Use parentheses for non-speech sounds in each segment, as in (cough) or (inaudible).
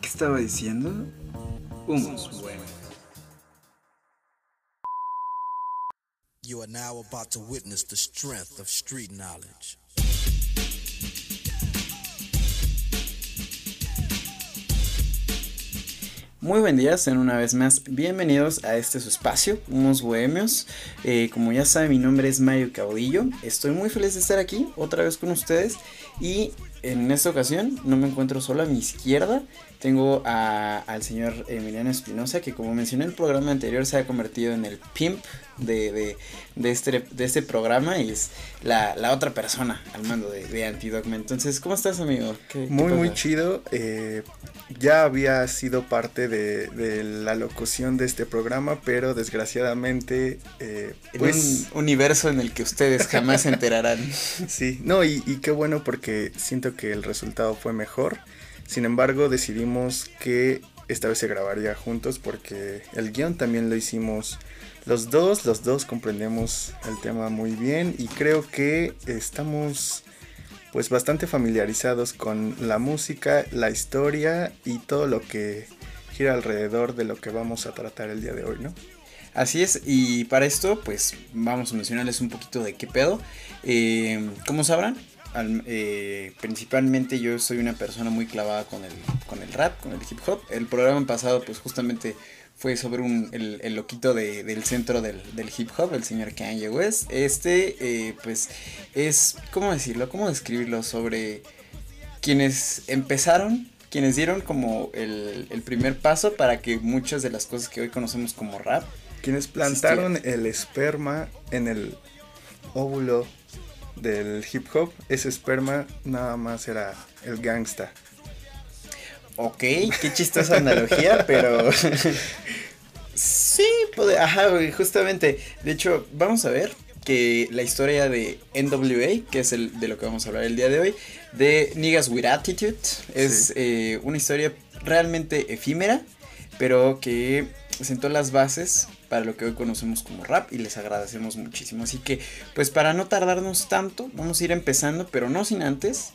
¿Qué estaba diciendo? You are now about to witness the strength of street knowledge. Muy buen día, sean una vez más bienvenidos a este su espacio, Humos Bohemios. Eh, como ya saben, mi nombre es Mario Caudillo. Estoy muy feliz de estar aquí otra vez con ustedes. Y en esta ocasión no me encuentro solo a mi izquierda. Tengo a- al señor Emiliano Espinosa, que como mencioné en el programa anterior, se ha convertido en el pimp de, de- de este, de este programa y es la, la otra persona al mando de, de Antidogma. Entonces, ¿cómo estás, amigo? ¿Qué- qué Muy, muy chido. eh, ya había sido parte de, de la locución de este programa, pero desgraciadamente, eh, En pues un universo en el que ustedes jamás se enterarán. (laughs) sí, no, y, y qué bueno porque siento que el resultado fue mejor. Sin embargo, decidimos que esta vez se grabaría juntos porque el guion también lo hicimos los dos, los dos comprendemos el tema muy bien y creo que estamos pues bastante familiarizados con la música, la historia y todo lo que gira alrededor de lo que vamos a tratar el día de hoy, ¿no? Así es, y para esto, pues vamos a mencionarles un poquito de qué pedo. Eh, sabrán, al- eh, principalmente yo soy una persona muy clavada con el, con el rap, con el hip hop. El programa pasado, pues justamente fue sobre un, el, el loquito de- del centro del, del hip hop, el señor Kanye West. Este, eh, pues, es, ¿cómo decirlo? ¿Cómo describirlo? Sobre quienes empezaron, quienes dieron como el, el primer paso para que muchas de las cosas que hoy conocemos como rap, Quienes plantaron el esperma en el óvulo del hip hop, ese esperma nada más era el gangsta. Ok, qué chistosa analogía, (laughs) pero. sí, puede- ajá, justamente. De hecho, vamos a ver que la historia de NWA, que es el de lo que vamos a hablar el día de hoy, de Niggas with Attitude, es Sí. eh, una historia realmente efímera, pero que sentó las bases para lo que hoy conocemos como rap y les agradecemos muchísimo. Así que, pues para no tardarnos tanto, vamos a ir empezando, pero no sin antes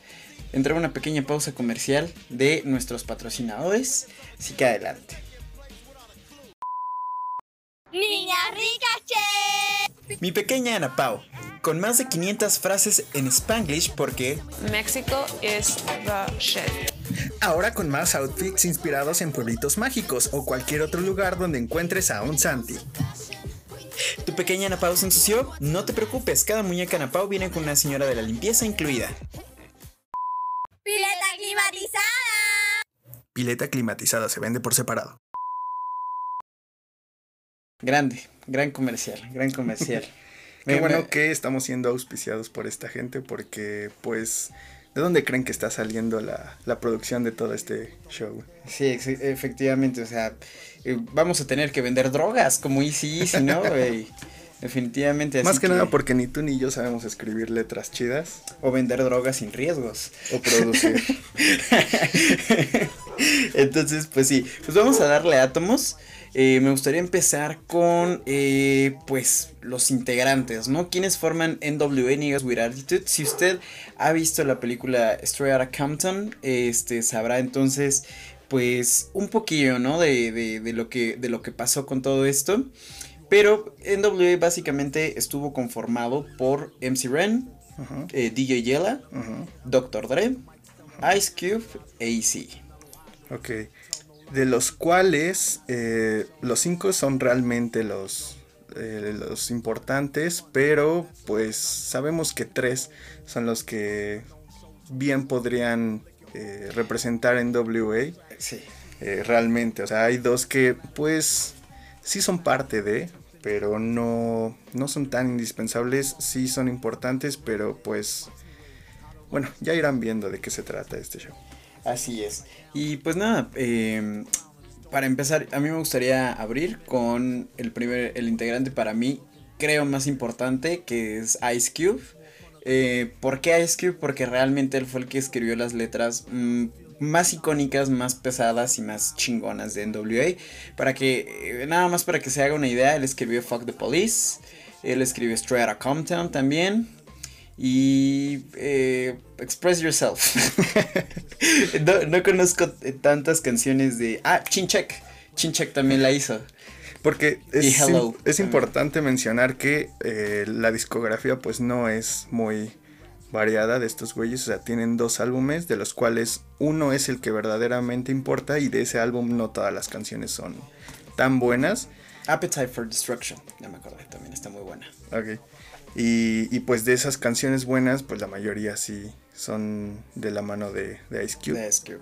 entrar a una pequeña pausa comercial de nuestros patrocinadores. Así que adelante. Niña rica, che. Mi pequeña Ana Pau, con más de 500 frases en Spanglish porque Mexico is the shit. Ahora con más outfits inspirados en pueblitos mágicos o cualquier otro lugar donde encuentres a un Santi. tu pequeña Ana Pau se ensució. No te preocupes, cada muñeca Ana Pau viene con una señora de la limpieza incluida. Pileta climatizada. Pileta climatizada se vende por separado. Grande, gran comercial, gran comercial. (laughs) Qué Me- bueno me- que estamos siendo auspiciados por esta gente porque pues... ¿De dónde creen que está saliendo la, la producción de todo este show? Sí, efectivamente, o sea, eh, vamos a tener que vender drogas como Easy Easy, ¿no? (laughs) güey? Definitivamente. Más así que, nada porque ni tú ni yo sabemos escribir letras chidas O vender drogas sin riesgos. o producir. (laughs) Entonces, pues sí, pues vamos a darle átomos. Eh, me gustaría empezar con, eh, pues, los integrantes, ¿no? ¿Quiénes forman NWA Niggas with Attitude? Si usted ha visto la película Straight Outta Compton, este, sabrá entonces, pues, un poquillo, ¿no? De, de, de lo que, de lo que pasó con todo esto. Pero NWA básicamente estuvo conformado por MC Ren, eh, DJ Yella, ajá. Dr. Dre, Ice Cube e AC. Ok. De los cuales eh, los cinco son realmente los, eh, los importantes, pero pues sabemos que tres son los que bien podrían eh, representar en WA Sí. realmente. O sea, hay dos que pues sí son parte de, pero no, no son tan indispensables, sí son importantes, pero pues bueno, ya irán viendo de qué se trata este show. Así es. Y pues nada, eh, para empezar, a mí me gustaría abrir con el primer, el integrante para mí, creo más importante, que es Ice Cube. Eh, ¿Por qué Ice Cube? Porque realmente él fue el que escribió las letras mm, más icónicas, más pesadas y más chingonas de NWA. Para que, eh, nada más para que se haga una idea, él escribió Fuck the Police, él escribió Straight Outta Compton también. Y eh, Express Yourself. (laughs) no, no conozco eh, tantas canciones de... Ah, Chinchek. Chinchek también la hizo. Porque es, Hello importante mencionar que eh, la discografía pues no es muy variada de estos güeyes. O sea, tienen dos álbumes de los cuales uno es el que verdaderamente importa y de ese álbum no todas las canciones son tan buenas. Appetite for Destruction. Ya me acordé, también está muy buena. Ok. Y, y, pues de esas canciones buenas pues la mayoría sí son de la mano de, de Ice Cube. De Ice Cube.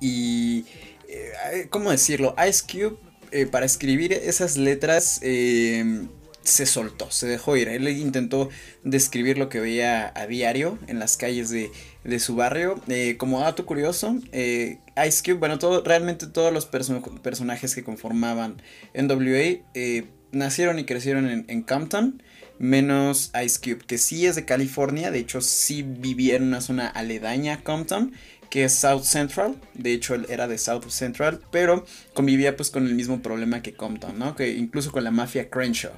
Y, eh, ¿cómo decirlo? Ice Cube, eh, para escribir esas letras, eh, se soltó, se dejó ir. Él intentó describir lo que veía a diario en las calles de, de su barrio. Eh, como dato curioso, eh, Ice Cube, bueno, todo, realmente todos los perso- personajes que conformaban NWA eh, nacieron y crecieron en, en Compton. Menos Ice Cube, que sí es de California, de hecho sí vivía en una zona aledaña a Compton, que es South Central, de hecho él era de South Central, pero convivía pues con el mismo problema que Compton, ¿no? Que incluso con la mafia Crenshaw,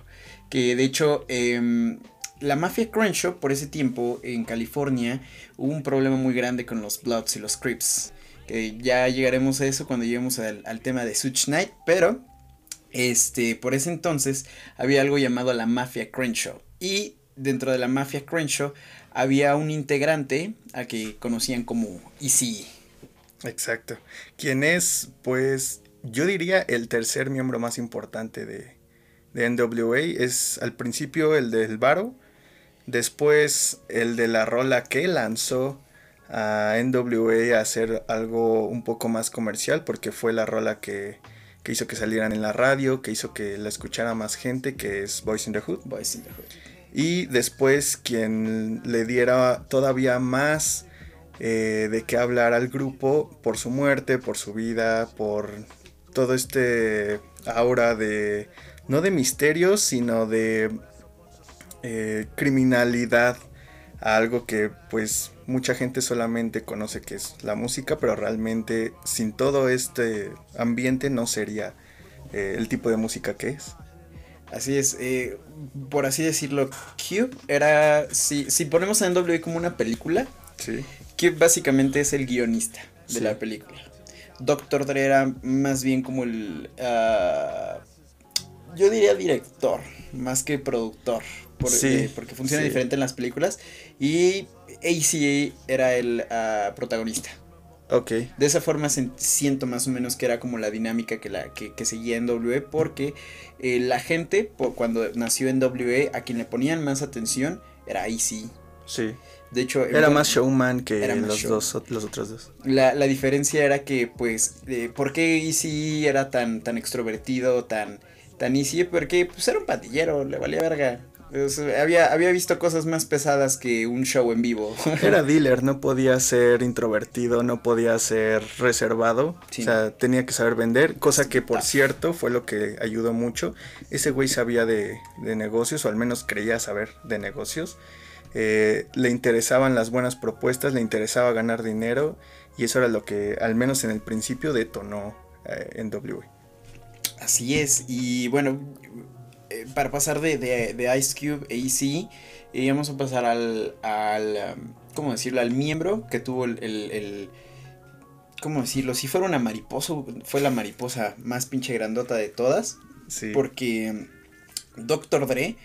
que de hecho em, la mafia Crenshaw por ese tiempo en California hubo un problema muy grande con los Bloods y los Crips, que ya llegaremos a eso cuando lleguemos al, tema de Such Knight, pero este, por ese entonces había algo llamado la mafia Crenshaw. Y dentro de la mafia Crenshaw había un integrante a que conocían como Easy. Exacto. Quien es, pues, yo diría el tercer miembro más importante de, de NWA. Es al principio el del Baro, después el de la rola que lanzó a NWA a hacer algo un poco más comercial, porque fue la rola que, que hizo que salieran en la radio, que hizo que la escuchara más gente, que es Boys in the Hood. Boys in the Hood. Y después quien le diera todavía más eh, de qué hablar al grupo por su muerte, por su vida, por todo este aura de, no de misterios, sino de eh, criminalidad, algo que pues mucha gente solamente conoce que es la música, pero realmente sin todo este ambiente no sería eh, el tipo de música que es. Así es, eh, por así decirlo, Cube era, si, si ponemos a NWA como una película, Sí. Cube básicamente es el guionista de Sí. la película. Doctor Dre era más bien como el, ah, yo diría director, más que productor, por- Sí, eh, porque funciona sí. diferente en las películas. Y ACA era el ah, protagonista. Ok. De esa forma se- siento más o menos que era como la dinámica que, la, que, que seguía en W porque eh, la gente po- cuando nació en W a quien le ponían más atención era Easy. Sí. De hecho, Era bueno, más showman que Era más los, show. dos, los otros dos. La, la diferencia era que, pues, eh, ¿por qué Easy era tan, tan extrovertido, tan, tan Easy? Porque, pues, era un patillero, le valía verga. Había, había visto cosas más pesadas que un show en vivo. (laughs) Era dealer, no podía ser introvertido, no podía ser reservado. Sí. O sea, tenía que saber vender, cosa que por cierto fue lo que ayudó mucho. Ese güey sabía de, de negocios, o al menos creía saber de negocios. Eh, le interesaban las buenas propuestas, le interesaba ganar dinero, y eso era lo que, al menos en el principio, detonó eh, en W. Así es, y bueno, eh, para pasar de, de, de Ice Cube e Easy, vamos a pasar al, al um, ¿cómo decirlo? Al miembro que tuvo el, el, el- ¿cómo decirlo? Si fuera una mariposa, fue la mariposa más pinche grandota de todas, Sí. porque Dr. Dre,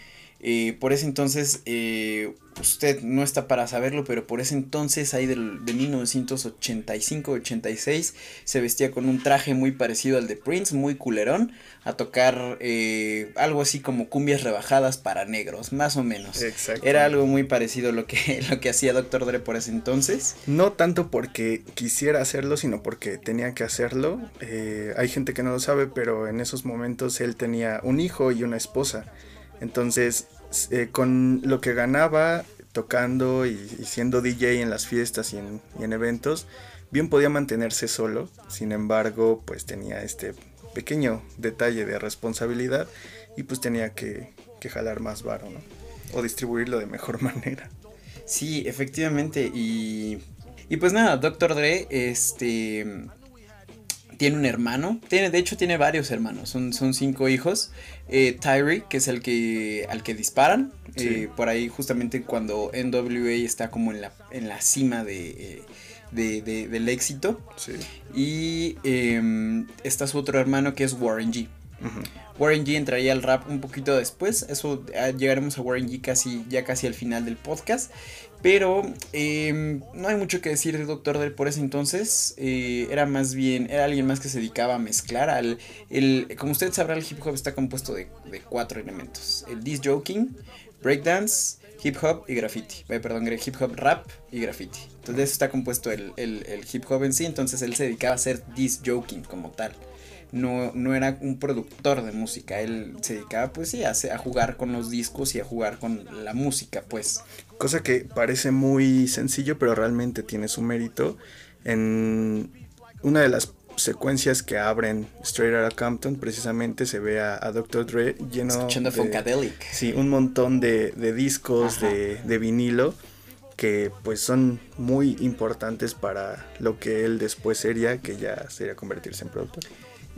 eh, por ese entonces, eh, usted no está para saberlo, pero por ese entonces, ahí del, de 1985-86, se vestía con un traje muy parecido al de Prince, muy culerón, a tocar eh, algo así como cumbias rebajadas para negros, más o menos. Exacto. Era algo muy parecido a lo que, (laughs) lo que hacía Dr. Dre por ese entonces. No tanto porque quisiera hacerlo, sino porque tenía que hacerlo. Hay gente que no lo sabe, pero en esos momentos él tenía un hijo y una esposa. Entonces, eh, con lo que ganaba tocando y, siendo DJ en las fiestas y en, eventos, bien podía mantenerse solo. Sin embargo, pues tenía este pequeño detalle de responsabilidad y pues tenía que, que jalar más varo, ¿no? O distribuirlo de mejor (laughs) manera. Sí, efectivamente, y Y pues nada, Dr. Dre, este tiene un hermano, tiene, de hecho tiene varios hermanos, son, son cinco hijos. Eh, Tyree, que es el que al que disparan, Sí. eh, por ahí justamente cuando NWA está como en la, en la cima de, eh, de- de- del éxito. Sí. Y em, está su otro hermano que es Warren G. Warren G entraría al rap un poquito después. Eso ah, llegaremos a Warren G casi, ya casi al final del podcast. Pero em, no hay mucho que decir de Dr. Dre por ese entonces. eh, era más bien, era alguien más que se dedicaba a mezclar. Al, el, como usted sabrá, el hip hop está compuesto de, de cuatro elementos: el disc joking, breakdance, hip hop y graffiti. Eh, perdón, hip hop, rap y graffiti. Entonces, de eso está compuesto el, el- el hip hop en sí. Entonces, él se dedicaba a hacer disc joking como tal no, no era un productor de música, él se dedicaba pues sí a, jugar con los discos y a jugar con la música pues. Cosa que parece muy sencillo, pero realmente tiene su mérito. En una de las secuencias que abren Straight Outta Compton, precisamente se ve a, a Dr. Dre lleno Escuchando de, Funkadelic. Sí, un montón de, de discos de, de vinilo que pues son muy importantes para lo que él después sería, que ya sería convertirse en productor.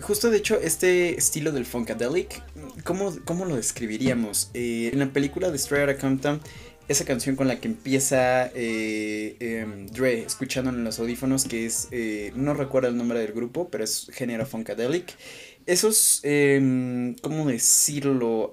Justo de hecho, este estilo del Funkadelic, ¿cómo, cómo lo describiríamos? Eh, en la película de Straight Outta Compton, esa canción con la que empieza eh, em, Dre escuchando en los audífonos, que es, eh, no recuerdo el nombre del grupo, pero es género Funkadelic. Esos, em, ¿cómo decirlo?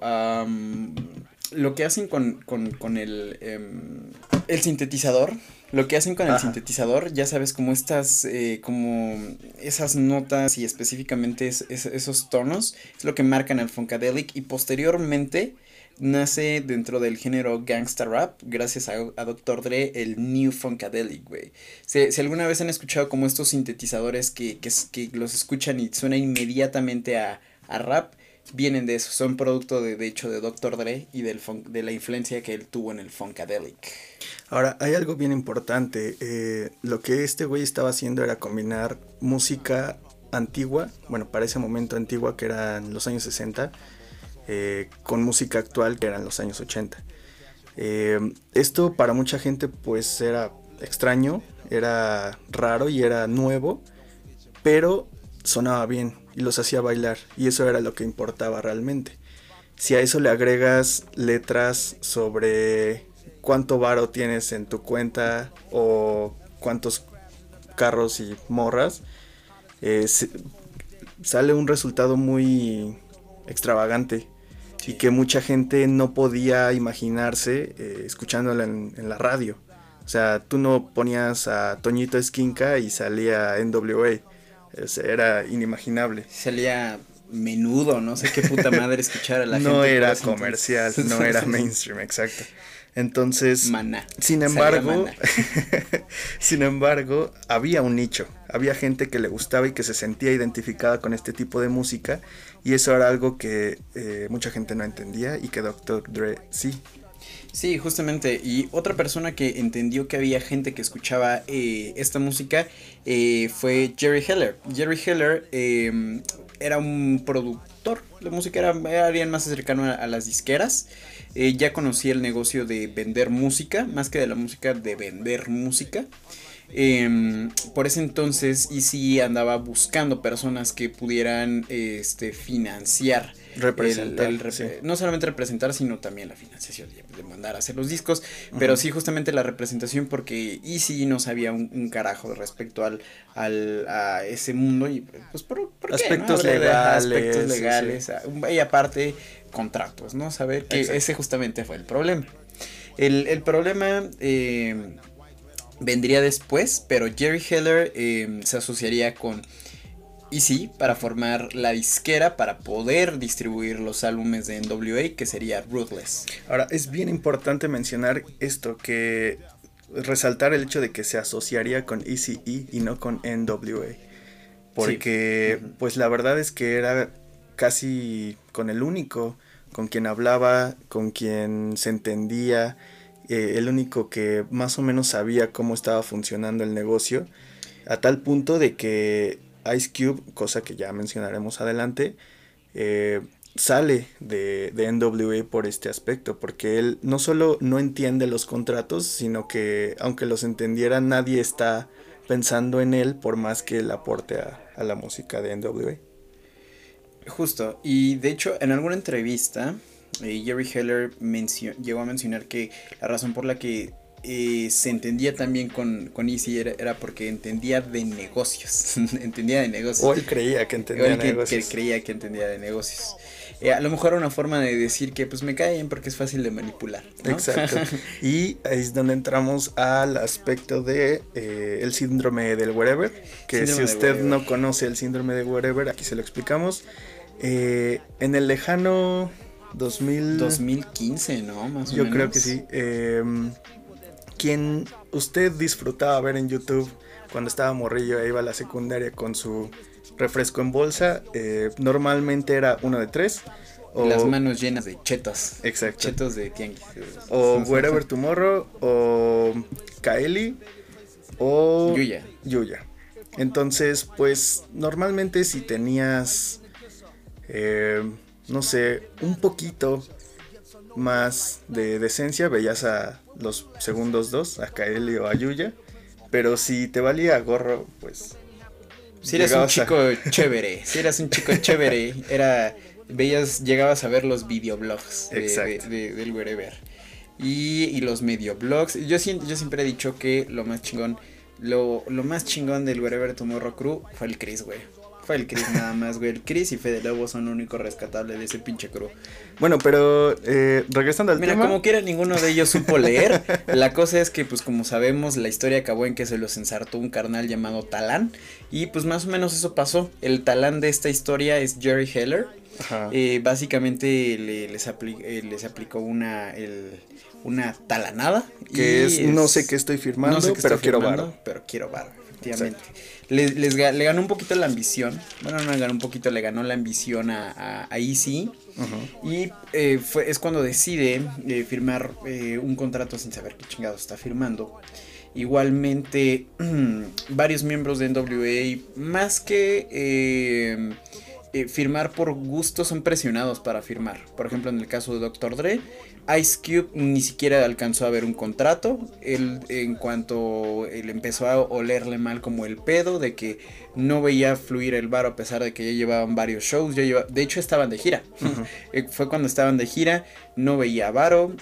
Lo que hacen con, con, con el, em, el sintetizador. Lo que hacen con el sintetizador, ya sabes, como estas, eh, como esas notas y específicamente es- es- esos tonos, es lo que marcan al Funkadelic y posteriormente nace dentro del género gangsta rap, gracias a, a Dr. Dre, el New Funkadelic, güey. Si, si alguna vez han escuchado como estos sintetizadores que, que, los escuchan y suena inmediatamente a, a rap, vienen de eso, son producto de, de hecho de Dr. Dre y del de la influencia que él tuvo en el Funkadelic. Ahora, hay algo bien importante. eh, lo que este güey estaba haciendo era combinar música antigua, bueno, para ese momento antigua, que eran los años 60, eh, con música actual, que eran los años 80. Eh, esto para mucha gente pues era extraño, era raro y era nuevo, pero sonaba bien y los hacía bailar y eso era lo que importaba realmente. Si a eso le agregas letras sobre cuánto varo tienes en tu cuenta o cuántos carros y morras, eh, se- sale un resultado muy extravagante y que mucha gente no podía imaginarse eh, escuchándola en, en la radio. O sea, tú no ponías a Toñito Esquinca y salía NWA. O sea, era inimaginable. Salía menudo, no sé qué puta madre escuchar a la (laughs) gente. no era comercial, no (laughs) era mainstream, exacto. Entonces, Maná. sin embargo, (laughs) sin embargo, había un nicho, había gente que le gustaba y que se sentía identificada con este tipo de música y eso era algo que eh, mucha gente no entendía y que Dr. Dre sí. Sí, justamente. Y otra persona que entendió que había gente que escuchaba eh, esta música eh, fue Jerry Heller. Jerry Heller eh, era un productor de música, era, más cercano a, las disqueras. Eh, ya conocía el negocio de vender música, más que de la música, de vender música. Em, por ese entonces Easy andaba buscando personas que pudieran este, financiar Representar, el sí. no solamente representar, sino también la financiación de, mandar a hacer los discos, pero sí justamente la representación porque Easy no sabía un, un carajo respecto al, al a ese mundo y pues por, por qué, Aspectos legales, aspectos sí, legales, y aparte contratos, ¿no? Saber que Exacto. ese justamente fue el problema. El, el problema eh, vendría después, pero Jerry Heller eh, se asociaría con Easy para formar la disquera para poder distribuir los álbumes de NWA, que sería Ruthless. Ahora, es bien importante mencionar esto, que resaltar el hecho de que se asociaría con ECE y no con NWA. Porque, pues la verdad es que era casi con el único con quien hablaba, con quien se entendía, eh, el único que más o menos sabía cómo estaba funcionando el negocio, a tal punto de que Ice Cube, cosa que ya mencionaremos adelante, eh, sale de, de NWA por este aspecto, porque él no solo no entiende los contratos, sino que aunque los entendiera, nadie está pensando en él por más que él aporte a, a la música de NWA. Justo, y de hecho en alguna entrevista eh, Jerry Heller llegó a mencionar que la razón por la que eh, se entendía también con, con Easy era, era porque entendía de negocios, (laughs) entendía de negocios. O él creía que entendía Igual que- que, negocios. creía que entendía de negocios. Eh, a lo mejor era una forma de decir que pues me cae bien porque es fácil de manipular. ¿no? Exacto. (laughs) Y ahí es donde entramos al aspecto de eh, el síndrome del wherever. Que Síndrome si de usted no conoce el síndrome de wherever, aquí se lo explicamos. En el lejano 2000, 2015, ¿no? Más o yo menos. creo que sí. eh, quien usted disfrutaba ver en YouTube cuando estaba morrillo e iba a la secundaria con su refresco en bolsa, eh, normalmente era uno de tres. O, Las manos llenas de chetos. Exacto. Chetos de tianguis. o Wherever Tomorrow, o Kaeli, o Yuya. Yuya. Entonces, pues normalmente si tenías, eh, no sé, un poquito más de decencia, veías a los segundos dos, a Kaeli o a Yuya. Pero si te valía gorro, pues Si eras un a- chico chévere, si eras un chico chévere, era veías, llegabas a ver los videoblogs de, de- de- del wherever. Y, y los medioblogs. Yo, yo siempre he dicho que lo más chingón, lo, lo más chingón del wherever Tomorrow Crew fue el Chris, güey. Fue el Chris nada más, güey. El Chris y Fede Lobo son lo único rescatable de ese pinche crew. Bueno, pero eh, regresando al Mira, tema. como quiera ninguno de ellos supo leer. La cosa es que, pues como sabemos, la historia acabó en que se los ensartó un carnal llamado Talán. Y pues más o menos eso pasó. El Talán de esta historia es Jerry Heller. Ajá. Eh, básicamente le- les, apli- eh, les aplicó una, el- una talanada. que y es, no sé qué estoy firmando, no sé qué pero estoy quiero firmando, varo. Pero quiero varo, efectivamente. Les, le ganó un poquito la ambición. Bueno, no le ganó un poquito, le ganó la ambición a, a, a Easy. Y eh, fue, es cuando decide eh, firmar eh, un contrato sin saber qué chingado está firmando. Igualmente, (clears throat) varios miembros de NWA, más que eh, firmar por gusto, son presionados para firmar. Por ejemplo, en el caso de Dr. Dre, Ice Cube ni siquiera alcanzó a ver un contrato. Él, en cuanto él empezó a olerle mal como el pedo, de que no veía fluir el bar a pesar de que ya llevaban varios shows. Ya lleva- de hecho, estaban de gira. (laughs) Eh, Fue cuando estaban de gira, no veía a Varo.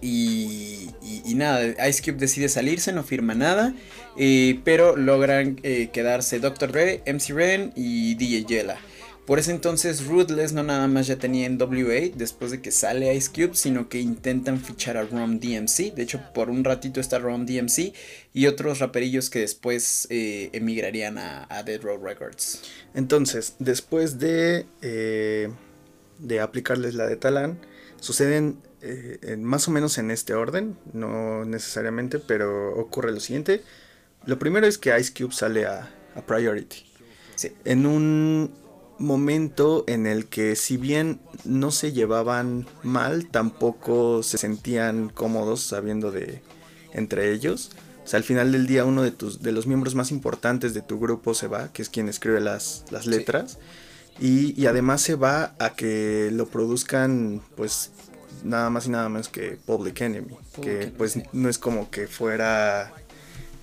Y, y- nada, Ice Cube decide salirse, no firma nada. eh, pero logran eh, quedarse Dr. Dre, MC Ren y DJ Yella. Por ese entonces Ruthless no nada más ya tenía NWA después de que sale Ice Cube, sino que intentan fichar a Rom DMC. De hecho, por un ratito está Rom DMC y otros raperillos que después eh, emigrarían a, Dead Row Records. Entonces, después de, de aplicarles la de Talán, suceden eh, más o menos en este orden, no necesariamente, pero ocurre lo siguiente. Lo primero es que Ice Cube sale a, a Priority. Sí. En un momento en el que si bien no se llevaban mal, tampoco se sentían cómodos sabiendo de entre ellos. O sea, al final del día uno de tus de los miembros más importantes de tu grupo se va, que es quien escribe las, las Sí. Y, y además se va a que lo produzcan pues nada más y nada menos que Public Enemy. Public que Enemy, pues no es como que fuera,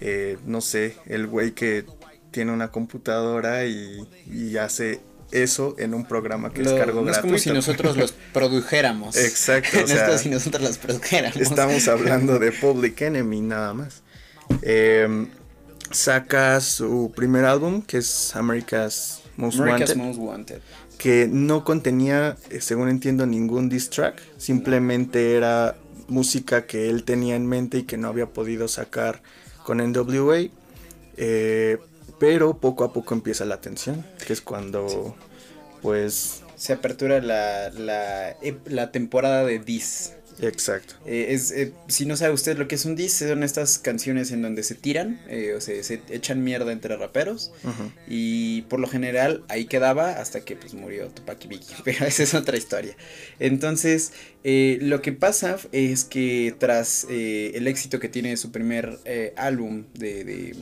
eh, no sé, el güey que tiene una computadora y, y hace eso en un programa que Lo- es cargo no es gratuito. como si nosotros los (laughs) produjéramos. Exacto, (laughs) no o sea, es como si nosotros los produjéramos. Estamos hablando de Public Enemy nada más. Eh, saca su primer álbum que es America's Most America's Wanted, Most Wanted. que no contenía, eh, según entiendo, ningún diss track. Simplemente era música que él tenía en mente y que no había podido sacar con NWA. Eh, pero poco a poco empieza la tensión, que es cuando, pues, Se apertura la, la, la temporada de Diss. exacto. Eh, es, eh, si no sabe usted lo que es un diss, son estas canciones en donde se tiran eh, o se, se echan mierda entre raperos. Y por lo general ahí quedaba hasta que pues murió Tupac y Biggie. (laughs) Pero esa es otra historia. Entonces, lo que pasa es que tras el éxito que tiene su primer álbum de, de,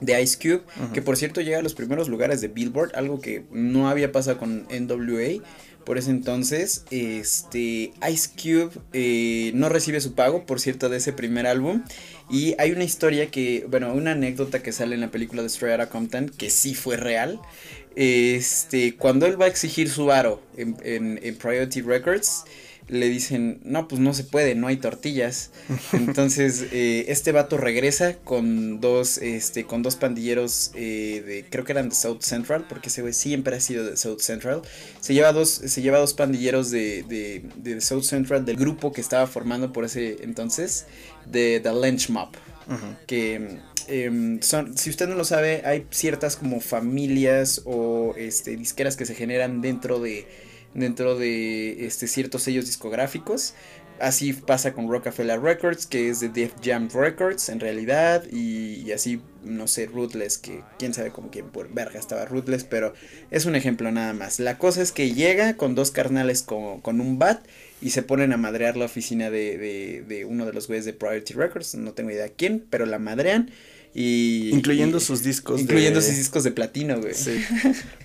de Ice Cube, que por cierto llega a los primeros lugares de Billboard, algo que no había pasado con NWA. Por ese entonces, este Ice Cube eh, no recibe su pago, por cierto, de ese primer álbum. Y hay una historia que, bueno, una anécdota que sale en la película de Straight Outta Compton, que sí fue real. Este, cuando él va a exigir su varo en, en- en Priority Records, le dicen, no, pues no se puede, no hay tortillas. (laughs) Entonces, eh, este vato regresa con dos, este, con dos pandilleros eh, de, creo que eran de South Central, porque ese güey siempre ha sido de South Central. Se lleva dos, se lleva dos pandilleros de, de, de South Central del grupo que estaba formando por ese entonces, de The Lynch Mob que em, son, si usted no lo sabe, hay ciertas como familias o este, disqueras que se generan dentro de, dentro de este, ciertos sellos discográficos. Así pasa con Rockefeller Records, que es de Def Jam Records en realidad, y, y así, no sé, Ruthless, que quién sabe con quién por verga estaba Ruthless, pero es un ejemplo nada más. La cosa es que llega con dos carnales con, con un bat y se ponen a madrear la oficina de, de, de uno de los güeyes de Priority Records, no tengo idea quién, pero la madrean y... Incluyendo y- sus discos de- Incluyendo sus discos de platino, güey. Sí.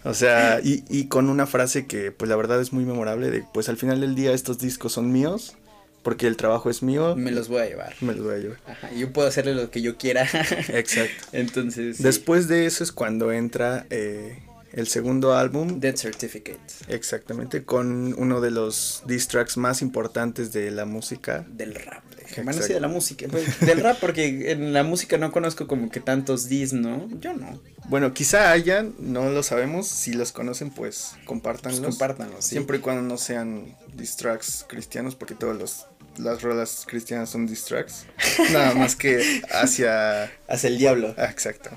O sea, y, y con una frase que pues la verdad es muy memorable de pues al final del día estos discos son míos porque el trabajo es mío. Me los voy a llevar. Me los voy a llevar. Ajá, yo puedo hacerle lo que yo quiera. Exacto. (laughs) Entonces, sí. Después de eso es cuando entra eh, el segundo álbum. Death Certificate Exactamente, con uno de los diss tracks más importantes de la música. del rap. Bueno, sí, de la música. pues, del rap, porque en la música no conozco como que tantos dis, ¿no? Yo no. Bueno, quizá hayan, no lo sabemos. Si los conocen, pues compártanlos. Pues compártanlos, sí. Siempre y cuando no sean diss tracks cristianos, porque todos los las rolas cristianas son diss tracks. (laughs) Nada más que hacia. Hacia el diablo. Ah, exacto.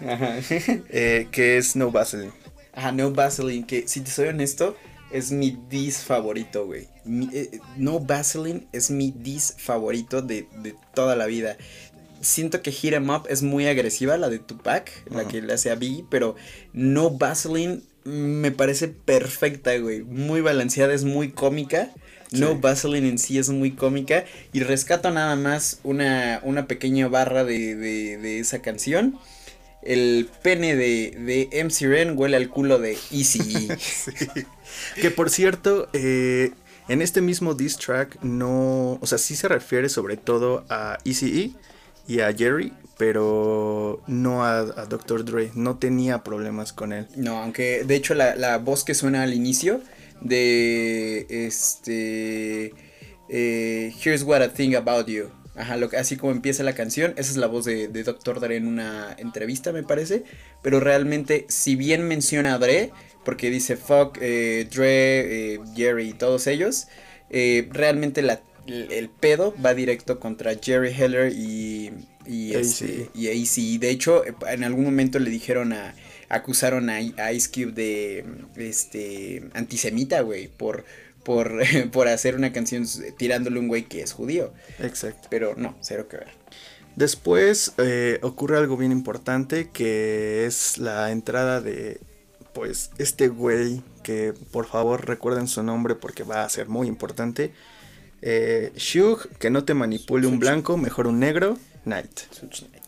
Eh, que es No Vaseline. Ajá, No Vaseline, que si te soy honesto, es mi dis favorito, güey. Eh, no Vaseline es mi dis favorito de, de toda la vida. Siento que Hit 'em Up es muy agresiva, la de Tupac, la que le hace a Biggie, pero No Vaseline me parece perfecta, güey. Muy balanceada, es muy cómica. No. Vaseline en sí es muy cómica. Y rescato nada más una, una pequeña barra de, de, de esa canción. El pene de, de MC Ren huele al culo de Easy. (laughs) Que por cierto, eh, en este mismo diss track no. O sea, sí se refiere sobre todo a Eazy-E y a Jerry, pero no a, a Dr. Dre. No tenía problemas con él. no, aunque de hecho la, la voz que suena al inicio de este eh, Here's what I think about you. Ajá, lo así como empieza la canción, esa es la voz de, de Dr. Dre en una entrevista, me parece. Pero realmente, si bien menciona a Dre, porque dice fuck, eh, Dre, eh, Jerry y todos ellos, eh, realmente la- el, el pedo va directo contra Jerry Heller y, y, este, AC. y AC. De hecho, en algún momento le dijeron a. Acusaron a, a Ice Cube de. Este. Antisemita, güey. Por. Por, (laughs) por hacer una canción tirándole a un güey que es judío. Exacto. Pero no, cero que ver. Después eh, ocurre algo bien importante que es la entrada de pues este güey que por favor recuerden su nombre porque va a ser muy importante. Eh, Shug, que no te manipule un blanco, mejor un negro, Night.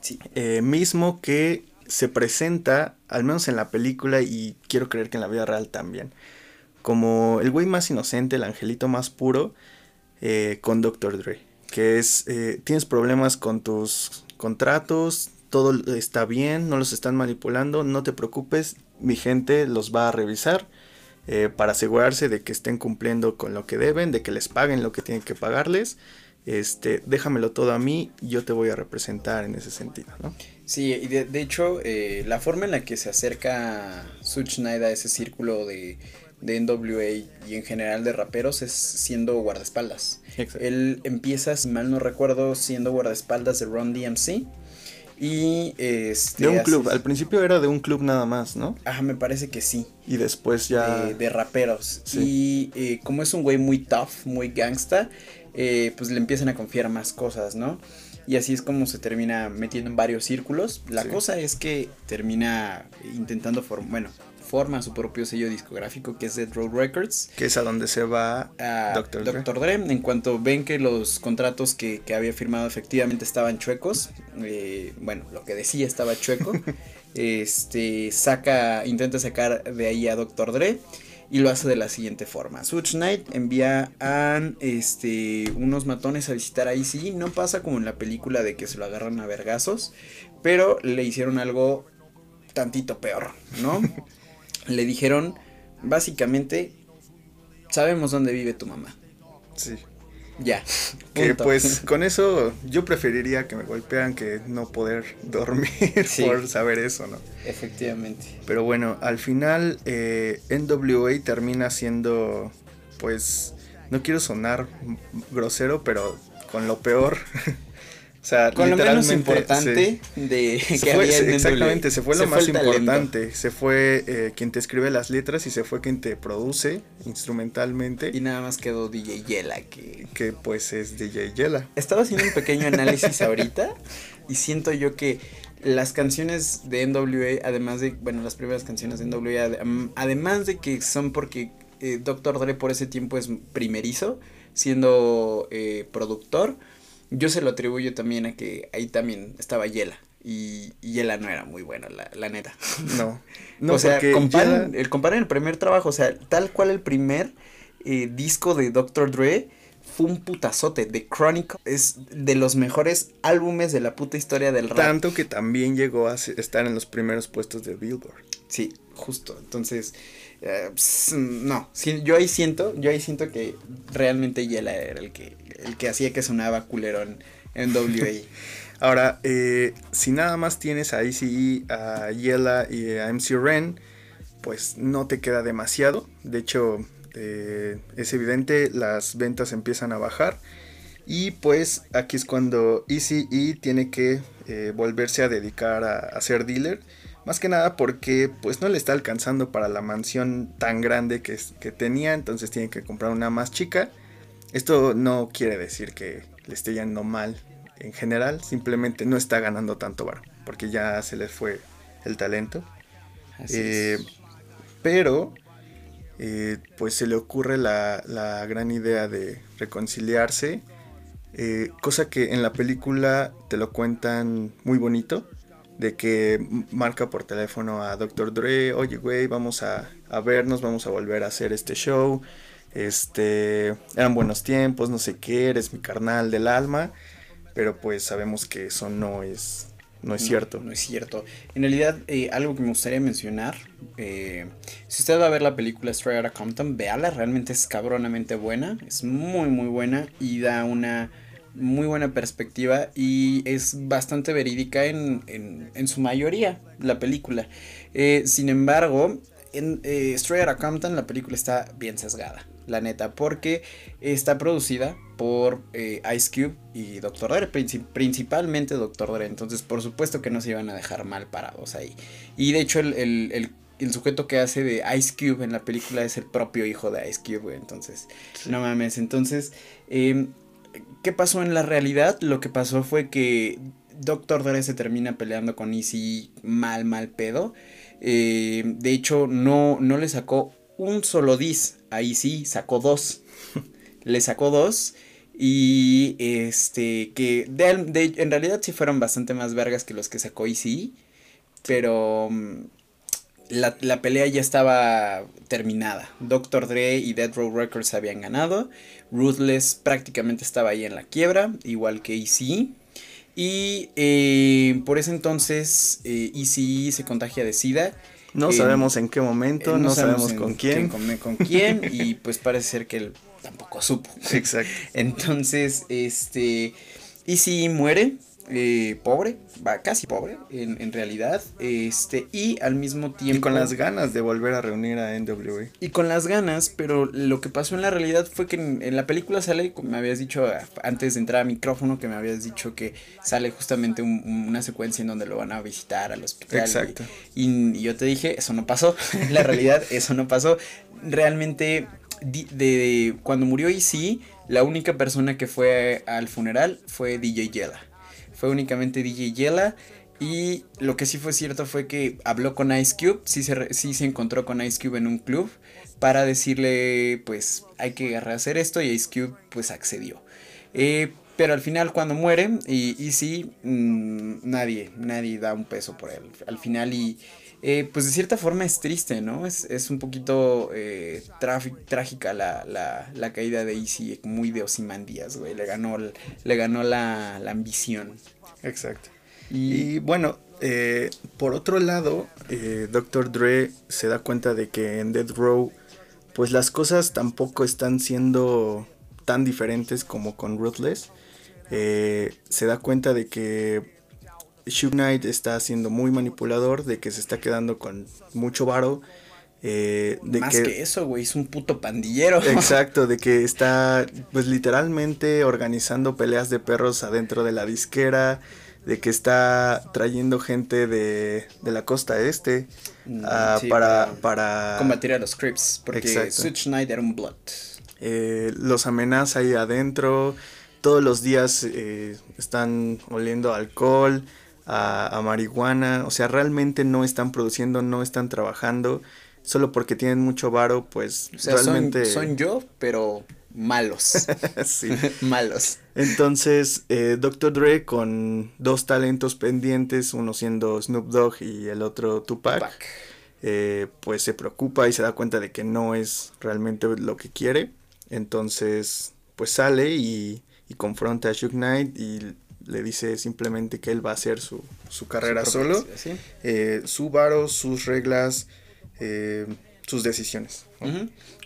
Sí. Eh, mismo que se presenta, al menos en la película y quiero creer que en la vida real también, como el güey más inocente, el angelito más puro, eh, con Dr. Dre. Que es, eh, tienes problemas con tus contratos, todo está bien, no los están manipulando, no te preocupes, mi gente los va a revisar eh, para asegurarse de que estén cumpliendo con lo que deben, de que les paguen lo que tienen que pagarles. Este, déjamelo todo a mí, yo te voy a representar en ese sentido, ¿no? Sí, y de, hecho, la forma en la que se acerca Such Knight a ese círculo de, de NWA y en general de raperos es siendo guardaespaldas. Exacto. Él empieza, si mal no recuerdo, siendo guardaespaldas de Ron DMC. Y este. De un club, al principio era de un club nada más, ¿no? Ajá, me parece que sí. Y después ya... de, de raperos. Sí. Y eh, como es un güey muy tough, muy gangsta, eh, pues le empiezan a confiar más cosas, ¿no? Y así es como se termina metiendo en varios círculos. La Sí. cosa es que termina intentando formar, bueno, forma su propio sello discográfico que es Dead Road Records. Que es a donde se va a Dr. Dre. Dr. Dre. En cuanto ven que los contratos que, que había firmado efectivamente estaban chuecos, eh, bueno, lo que decía estaba chueco, (laughs) este, saca, intenta sacar de ahí a Dr. Dre y lo hace de la siguiente forma. Such Knight envía a este, unos matones a visitar a Easy. No pasa como en la película de que se lo agarran a vergazos, pero le hicieron algo tantito peor, ¿no? (laughs) le dijeron, básicamente, sabemos dónde vive tu mamá. Sí. Ya. (laughs) Que punto. pues (laughs) con eso yo preferiría que me golpearan que no poder (laughs) dormir Sí. por saber eso, ¿no? Efectivamente. Pero bueno, al final eh, NWA termina siendo, pues, no quiero sonar grosero, pero con lo peor. O sea, Con lo menos importante de se- se que fue- había en se- exactamente, se fue lo más talento. importante. Se fue eh, quien te escribe las letras y se fue quien te produce instrumentalmente. Y nada más quedó DJ Yela que... que pues es DJ Yela. Estaba haciendo un pequeño análisis ahorita (laughs) y siento yo que las canciones de NWA, además de, bueno, las primeras canciones de NWA, adem- además de que son porque eh, Dr. Dre por ese tiempo es primerizo, siendo eh, productor, yo se lo atribuyo también a que ahí también estaba Yela. Y, y Yela no era muy buena, la, la neta. (laughs) No, (laughs) no o sea, Yela- el, el primer trabajo, o sea, tal cual el primer eh, disco de Dr. Dre fue un putazote. The Chronicle es de los mejores álbumes de la puta historia del rap. tanto que también llegó a estar en los primeros puestos de Billboard. Sí, justo. Entonces, eh, no, yo ahí siento, yo ahí siento que realmente Yela era el que, el que hacía que sonaba culero en, WA. (laughs) Ahora, eh, si nada más tienes a ICE, a Yela y a MC Ren, pues no te queda demasiado. De hecho, eh, es evidente, las ventas empiezan a bajar. Y pues aquí es cuando ECE tiene que volverse a dedicar a ser dealer. Más que nada porque pues no le está alcanzando para la mansión tan grande que, que tenía. Entonces tiene que comprar una más chica. Esto no quiere decir que le esté yendo mal en general. Simplemente no está ganando tanto bar. Porque ya se le fue el talento. Así Eh, es. pero eh, pues se le ocurre la, la gran idea de reconciliarse. eh, cosa que en la película te lo cuentan muy bonito. De que marca por teléfono a Dr. Dre, oye güey, vamos a, a vernos, vamos a volver a hacer este show. Este, eran buenos tiempos, no sé qué, eres mi carnal del alma. Pero pues sabemos que eso no es, no es No, cierto. No, es cierto. En realidad, eh, algo que me gustaría mencionar, eh, si usted va a ver la película Straight Outta Compton, véala, realmente es cabronamente buena, es muy muy buena y da una muy buena perspectiva y es bastante verídica en, en, en su mayoría la película. Eh, sin embargo, en eh, Straight Outta Compton la película está bien sesgada, la neta, porque está producida por eh, Ice Cube y Dr. Dre, princi- principalmente Dr. Dre, entonces por supuesto que no se iban a dejar mal parados ahí. Y de hecho el, el- el- el sujeto que hace de Ice Cube en la película es el propio hijo de Ice Cube, güey, entonces, no mames, entonces, eh, ¿qué pasó en la realidad? Lo que pasó fue que Dr. Dre se termina peleando con Easy mal, mal pedo. Eh, de hecho, no, no le sacó un solo dis. Ahí sí, sacó dos. (laughs) le sacó dos. Y este, que de, de- en realidad sí fueron bastante más vergas que los que sacó Easy. Pero mm, la, la pelea ya estaba terminada. Dr. Dre y Dead Row Records habían ganado. Ruthless prácticamente estaba ahí en la quiebra, igual que Easy. Y eh, por ese entonces eh, Easy se contagia de SIDA. No Eh, sabemos en qué momento, eh, no, sabemos, con quién. Con, con quién y pues parece ser que él tampoco supo. (laughs) Exacto. Entonces, este, Easy muere, eh, pobre, va casi pobre en, en realidad, este, y al mismo tiempo... Y con las ganas de volver a reunir a NWA. Y con las ganas, pero lo que pasó en la realidad fue que en, en la película sale, como me habías dicho antes de entrar a micrófono, que me habías dicho que sale justamente un- una secuencia en donde lo van a visitar al hospital. y- Exacto. Y, y yo te dije, eso no pasó. En (laughs) la realidad, eso no pasó. Realmente, de, cuando murió Easy, la única persona que fue al funeral fue DJ Yella. Fue únicamente DJ Yella. Y lo que sí fue cierto fue que habló con Ice Cube, sí se, sí se encontró con Ice Cube en un club para decirle, pues, hay que hacer esto y Ice Cube, pues, accedió. Eh, pero al final cuando muere, y, y sí, mm, nadie, nadie da un peso por él. Al final y... eh, pues de cierta forma es triste, ¿no? Es, es un poquito eh, trágica la, la, la caída de Easy, muy de Ozymandias, güey. Le ganó, le ganó la, la ambición. Exacto. Y, Y bueno, eh, por otro lado, Dr. Dre se da cuenta de que en Death Row, pues las cosas tampoco están siendo tan diferentes como con Ruthless. Se da cuenta de que Suge Knight está siendo muy manipulador, de que se está quedando con mucho varo. eh, de más que, eso, güey, es un puto pandillero. (laughs) Exacto, de que está pues literalmente organizando peleas de perros adentro de la disquera, de que está trayendo gente de, de la costa este Mm, sí, para, para para combatir a los Crips, porque. Switch Knight era un Blood. eh, los amenaza ahí adentro, todos los días eh, están oliendo alcohol, a, a marihuana, o sea, realmente no están produciendo, no están trabajando, solo porque tienen mucho varo, pues O sea, son- realmente... son, yo, pero malos. (laughs) sí. (laughs) malos. Entonces, eh, Dr. Dre con dos talentos pendientes, uno siendo Snoop Dogg y el otro Tupac, Tupac. eh, pues se preocupa y se da cuenta de que no es realmente lo que quiere. Entonces, pues sale y, y confronta a Suge Knight y le dice simplemente que él va a hacer su, su carrera Su solo, eh, su varo, sus reglas, eh, sus decisiones.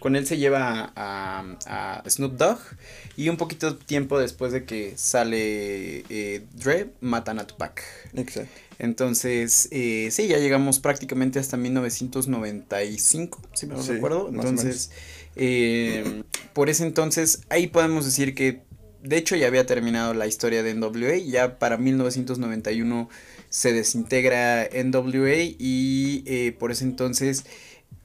Con él se lleva a, a- Snoop Dogg y un poquito tiempo después de que sale eh, Dre, matan a Tupac. Exacto. Entonces, eh, sí, ya llegamos prácticamente hasta 1995, si me Sí, recuerdo. Entonces, eh, por ese entonces, ahí podemos decir que, de hecho, ya había terminado la historia de NWA. Ya para 1991 se desintegra NWA y eh, por ese entonces...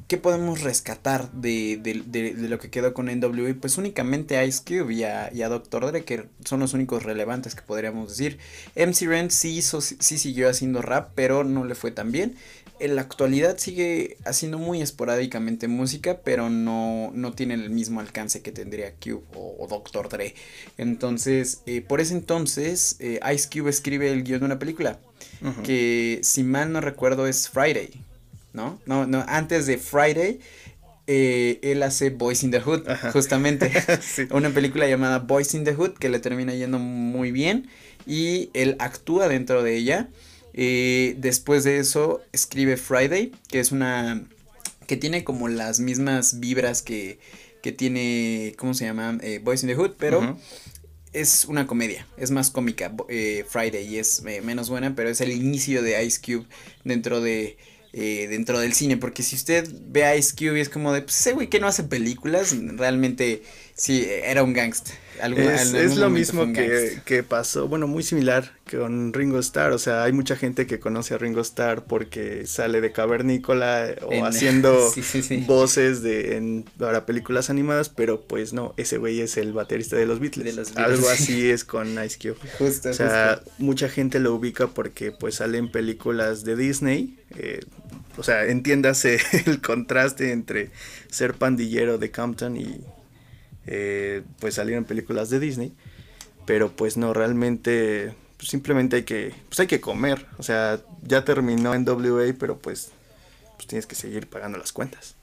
¿Qué podemos rescatar de, de- lo que quedó con NWA? Pues únicamente a Ice Cube y a, y Dr. Dre, que son los únicos relevantes que podríamos decir. MC Ren sí, hizo, sí siguió haciendo rap, pero no le fue tan bien. En la actualidad sigue haciendo muy esporádicamente música, pero no, no tiene el mismo alcance que tendría Cube o, o Dr. Dre. Entonces, eh, por ese entonces, eh, Ice Cube escribe el guion de una película que si mal no recuerdo es Friday, ¿no? No, no, antes de Friday, eh, él hace Boys in the Hood, Ajá. justamente. (laughs) Sí. Una película llamada Boys in the Hood que le termina yendo muy bien y él actúa dentro de ella. Eh, después de eso escribe Friday, que es una... que tiene como las mismas vibras que, que tiene, ¿cómo se llama? Eh, Boys in the Hood, pero es una comedia, es más cómica eh, Friday y es eh, menos buena, pero es el inicio de Ice Cube dentro de eh, dentro del cine, porque si usted ve a Ice Cube y es como de, pues ese güey que no hace películas, realmente sí, era un gangster. Es, lo mismo que, pasó, bueno, muy similar con Ringo Starr. O sea, hay mucha gente que conoce a Ringo Starr porque sale de cavernícola o En- haciendo (laughs) sí, sí, sí. voces de, en, para películas animadas, pero pues no, ese güey es el baterista de los Beatles. De los Beatles, Algo sí. (laughs) así es con Ice Cube. Justo, O sea, justo. mucha gente lo ubica porque pues sale en películas de Disney. eh, o sea, entiéndase (laughs) el contraste entre ser pandillero de Compton y eh, pues salir en películas de Disney. Pero pues no, realmente pues, simplemente hay que, pues hay que comer. O sea, ya terminó en WA, pero pues, pues tienes que seguir pagando las cuentas.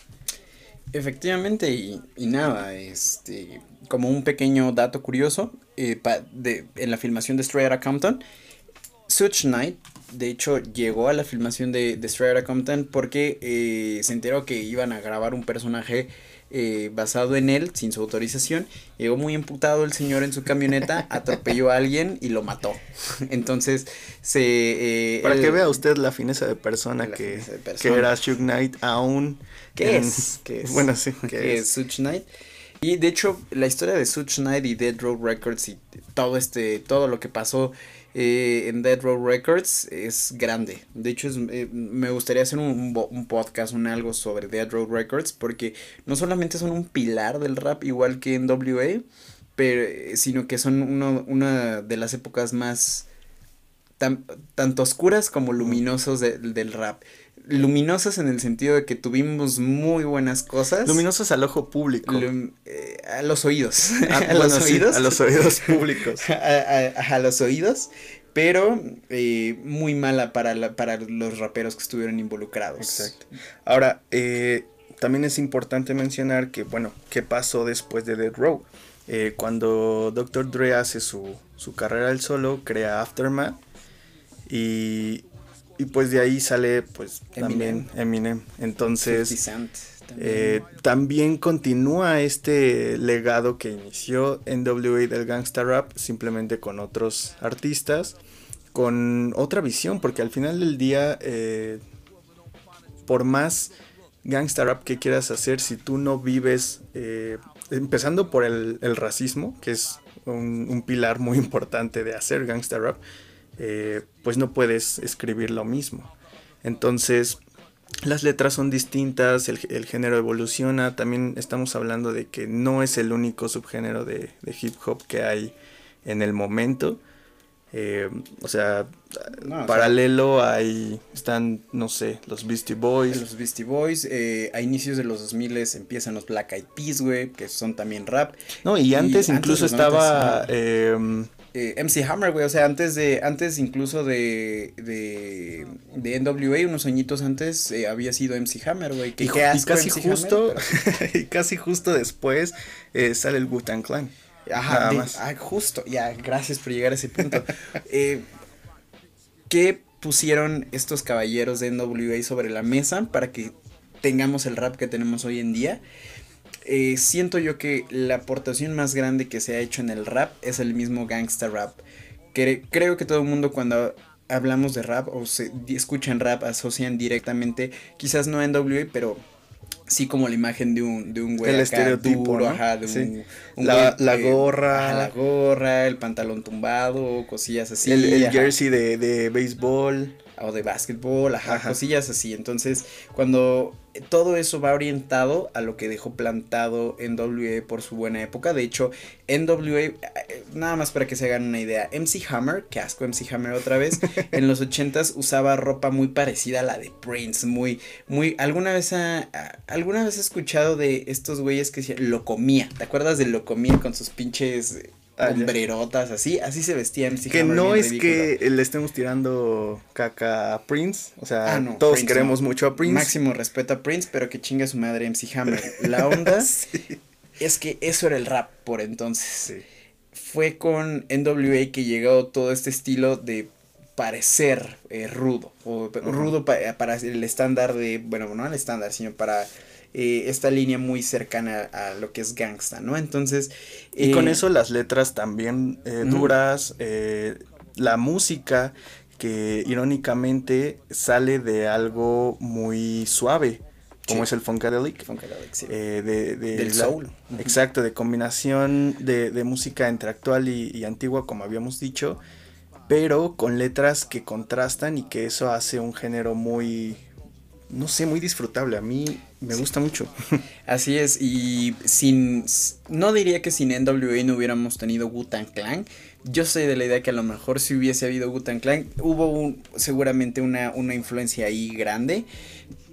Efectivamente, y, nada, este, como un pequeño dato curioso, eh, de, en la filmación de Straight Outta Compton, Such Knight, de hecho, llegó a la filmación de, de Straight Outta Compton porque eh, se enteró que iban a grabar un personaje eh, basado en él, sin su autorización. Llegó muy emputado el señor en su camioneta, (laughs) atropelló a alguien y lo mató. (laughs) Entonces, se... eh, Para él- que vea usted la fineza de persona, La que, que era Suge Knight aún. ¿Qué en- es? ¿Qué es? Bueno, sí, (laughs) ¿qué que es? es Such Knight. Y de hecho, la historia de Such Knight y Dead Row Records y todo este, todo lo que pasó eh, en Dead Row Records es grande. De hecho, es, eh, me gustaría hacer un, un podcast, un algo sobre Dead Row Records, porque no solamente son un pilar del rap igual que en WA, pero, eh, sino que son uno, una de las épocas más tan- tanto oscuras como luminosos de- del rap. Luminosas en el sentido de que tuvimos muy buenas cosas. Luminosas al ojo público. Lum- eh, a los oídos. Ah, (laughs) a bueno, los sí, oídos. a los oídos (laughs) públicos. a, a- a los oídos. Pero eh, muy mala para, la- para los raperos que estuvieron involucrados. Exacto. Ahora, eh, también es importante mencionar que, bueno, ¿qué pasó después de Dead Row? Cuando Dr. Dre hace su, su carrera al solo, crea Aftermath. Y, y pues de ahí sale, pues, Eminem. también Eminem. 50 Entonces, también. eh, también continúa este legado que inició NWA del gangsta rap, simplemente con otros artistas, con otra visión, porque al final del día, eh, por más gangsta rap que quieras hacer, si tú no vives, eh, empezando por el, el racismo, que es un, un pilar muy (laughs) importante de hacer gangsta rap, eh, pues no puedes escribir lo mismo. Entonces, las letras son distintas, el, el género evoluciona, también estamos hablando de que no es el único subgénero de, de hip hop que hay en el momento. Eh, o sea, No, o sea- paralelo hay, están, no sé, los Beastie Boys. Los Beastie Boys, eh, a inicios de los 2000 empiezan los Black Eyed Peas, güey, que son también rap. No, y antes incluso estaba... 90s, Eh, MC Hammer, güey, o sea, antes de, antes incluso de, de, de NWA, unos añitos antes, eh, había sido MC Hammer, güey. que y, casi MC Hammer, justo, pero- (laughs) y casi justo después eh, sale el Wu-Tang Clan. Ajá, de- ah, justo, ya, gracias por llegar a ese punto. (laughs) ¿Qué pusieron estos caballeros de NWA sobre la mesa para que tengamos el rap que tenemos hoy en día? Eh, siento yo que la aportación más grande que se ha hecho en el rap es el mismo gangsta rap. Cre- creo que todo el mundo cuando hablamos de rap o se escuchan rap asocian directamente, quizás no a NWA, pero sí como la imagen de un, de un güey El acá estereotipo, duro, ¿no? ajá, de Sí. un, un La- güey, la gorra. ajá, la gorra, el pantalón tumbado, cosillas así. el jersey de, de béisbol. O de básquetbol, ajá, Ajá. cosillas así. Entonces, cuando todo eso va orientado a lo que dejó plantado NWA por su buena época. De hecho, NWA, eh, nada más para que se hagan una idea, MC Hammer, que asco MC Hammer otra vez, (laughs) en los ochentas usaba ropa muy parecida a la de Prince, muy, muy, alguna vez ha, alguna vez he escuchado de estos güeyes que decían, lo comía, ¿te acuerdas de lo comía con sus pinches. Hombrerotas así? Así se vestía MC Que Hammer. no es ridículo. que le estemos tirando caca a Prince. O sea, Ah, no, todos Prince queremos no. mucho a Prince. Máximo respeto a Prince, pero que chinga su madre MC Hammer. La onda (laughs) Sí. es que eso era el rap por entonces. Sí. Fue con NWA que llegó todo este estilo de parecer eh, rudo. O rudo pa- para el estándar de. Bueno, no el estándar, sino para. Eh, esta línea muy cercana a lo que es gangsta, ¿no? Entonces. Y eh, con eso las letras también eh, duras, eh, la música que irónicamente sale de algo muy suave, como Sí. es el Funkadelic. Funkadelic, sí. eh, de, de Del la- soul. Exacto, de combinación de, de música entre actual y, y antigua, como habíamos dicho, pero con letras que contrastan y que eso hace un género muy, no sé, muy disfrutable. A mí me gusta mucho. (laughs) Así es, y sin, no diría que sin NWA no hubiéramos tenido Wu-Tang Clan. Yo soy de la idea que a lo mejor si hubiese habido Wu-Tang Clan, hubo un, seguramente una, una influencia ahí grande.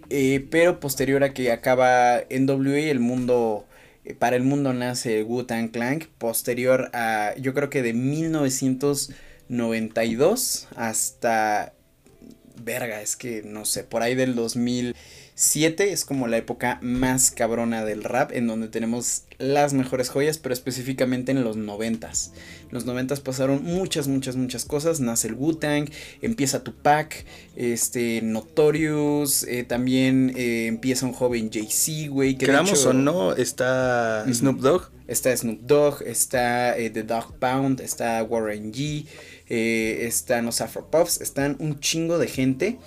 eh, pero posterior a que acaba NWA, el mundo, eh, para el mundo nace Wu-Tang Clan. Posterior a, yo creo que de 1992 hasta verga, es que no sé, por ahí del 2007 es como la época más cabrona del rap en donde tenemos las mejores joyas, pero específicamente en los 90s. Los 90s pasaron muchas, muchas, muchas cosas, nace el Wu-Tang, empieza Tupac, este Notorious, eh, también eh, empieza un joven Jay-Z, güey, que Queramos hecho- o no, está. Snoop Dogg. Está Snoop Dogg, está eh, The Dog Pound, está Warren G, eh, están los Afro Puffs, están un chingo de gente.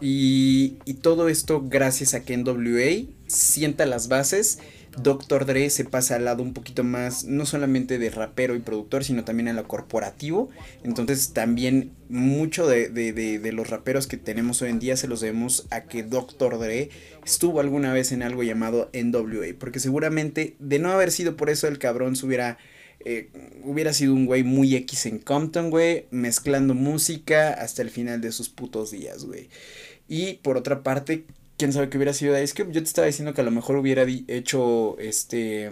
Y, y todo esto gracias a que NWA sienta las bases. Dr. Dre se pasa al lado un poquito más, no solamente de rapero y productor, sino también a lo corporativo. Entonces también mucho de- de los raperos que tenemos hoy en día se los debemos a que Dr. Dre estuvo alguna vez en algo llamado NWA. Porque seguramente de no haber sido por eso el cabrón se hubiera... eh, hubiera sido un güey muy X en Compton, güey, mezclando música hasta el final de sus putos días, güey. Y por otra parte, quién sabe qué hubiera sido de Ice Cube. Yo te estaba diciendo que a lo mejor hubiera hecho este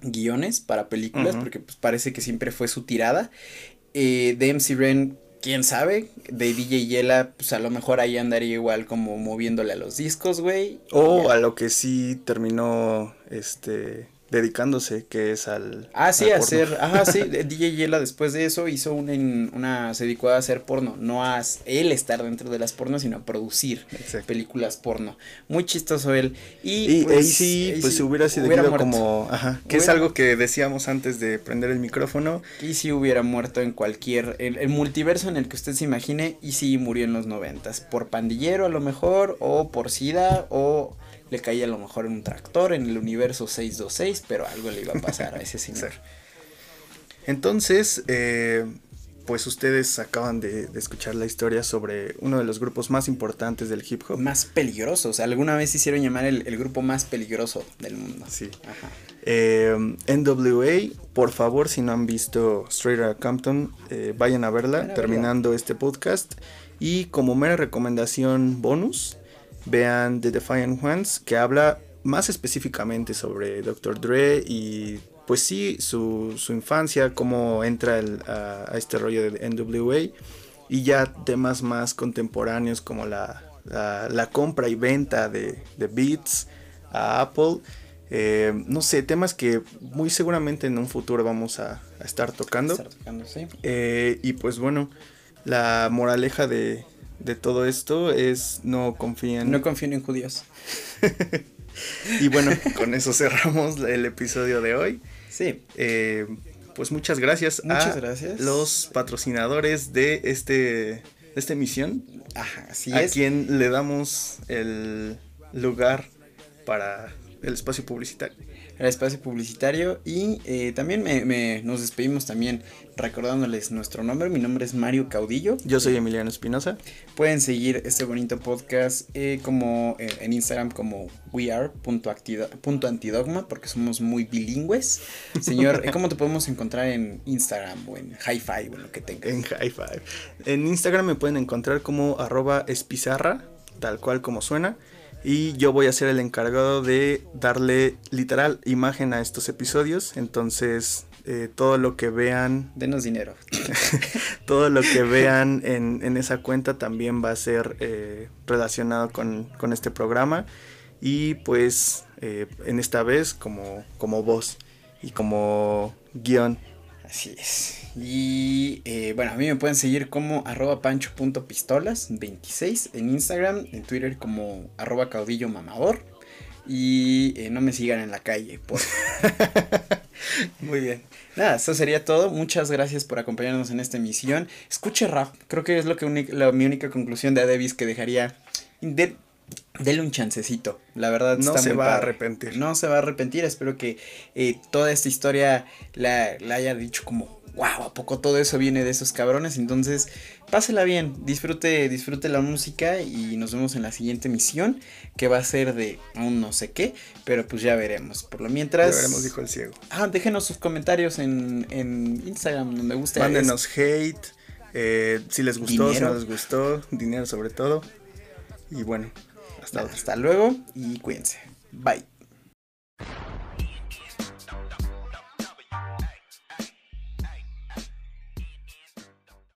guiones para películas, porque pues parece que siempre fue su tirada. Eh, de MC Ren, quién sabe. De DJ Yela, pues a lo mejor ahí andaría igual como moviéndole a los discos, güey. O a lo que sí terminó este dedicándose, que es al. Ah, sí, al a porno. hacer, ajá, sí, DJ (laughs) Yela después de eso hizo una, en- una, se dedicó a hacer porno, no a él estar dentro de las pornos, sino a producir Exacto. películas porno. Muy chistoso él. Y, Y pues, sí, pues sí hubiera sido muerto. como, ajá, que es Hubiera- algo que decíamos antes de prender el micrófono. Y si hubiera muerto en cualquier, el, el multiverso en el que usted se imagine, y si murió en los noventas, por pandillero a lo mejor, o por sida, o le caía a lo mejor en un tractor en el universo 626, pero algo le iba a pasar a ese (laughs) señor. Entonces, eh, pues ustedes acaban de, de escuchar la historia sobre uno de los grupos más importantes del hip hop. Más peligrosos, alguna vez hicieron llamar el, el grupo más peligroso del mundo. Sí. Ajá. Eh, NWA, por favor, si no han visto Straight Outta Compton, eh, vayan a verla terminando este podcast. Y como mera recomendación bonus, vean The Defiant Ones, que habla más específicamente sobre Dr. Dre y pues sí, su, su infancia, cómo entra el- a, a este rollo de NWA y ya temas más contemporáneos como la, la, la compra y venta de, de beats a Apple. Eh, no sé, temas que muy seguramente en un futuro vamos a, a estar tocando. Estar tocando, sí. Eh, y pues bueno, la moraleja de, de todo esto es no confíen. No confío en judíos. (laughs) y bueno, con eso cerramos el episodio de hoy. Sí. Eh, pues muchas gracias Muchas a gracias. los patrocinadores de este de esta emisión. Ajá, así a es. quien le damos el lugar para el espacio publicitario. El espacio publicitario y eh, también me, me- nos despedimos también recordándoles nuestro nombre. Mi nombre es Mario Caudillo. Yo soy Emiliano Espinosa. Pueden seguir este bonito podcast eh, como eh, en Instagram como weare.antidogma porque somos muy bilingües. Señor, (laughs) ¿cómo te podemos encontrar en Instagram o en Hi-Fi o en lo que tengas? En High Five. En Instagram me pueden encontrar como arroba espizarra, tal cual como suena. Y yo voy a ser el encargado de darle literal imagen a estos episodios. Entonces, eh, todo lo que vean, Denos dinero. (laughs) todo lo que vean en, en esa cuenta también va a ser eh, relacionado con, con este programa. Y pues, eh, en esta vez como, como voz y como guion. Así es. Y eh, bueno, a mí me pueden seguir como arroba pancho.pistolas26 en Instagram, en Twitter como arroba caudillo mamador. Y eh, no me sigan en la calle, por (laughs) Muy bien. Nada, eso sería todo. Muchas gracias por acompañarnos en esta emisión. Escuche rap. Creo que es lo que la, mi única conclusión de Adebis que dejaría. De, dele un chancecito. La verdad No está se muy va a arrepentir. No se va a arrepentir. Espero que eh, toda esta historia la, la haya dicho como. Wow, ¿a poco todo eso viene de esos cabrones? Entonces, pásela bien, disfrute, disfrute la música y nos vemos en la siguiente emisión, que va a ser de aún no sé qué, pero pues ya veremos. Por lo mientras. Ya veremos, dijo el ciego. Ah, déjenos sus comentarios en, en Instagram, donde guste. Mándenos hate, eh, si les gustó, Dinero. si no les gustó, dinero sobre todo. Y bueno, hasta, luego y cuídense. Bye.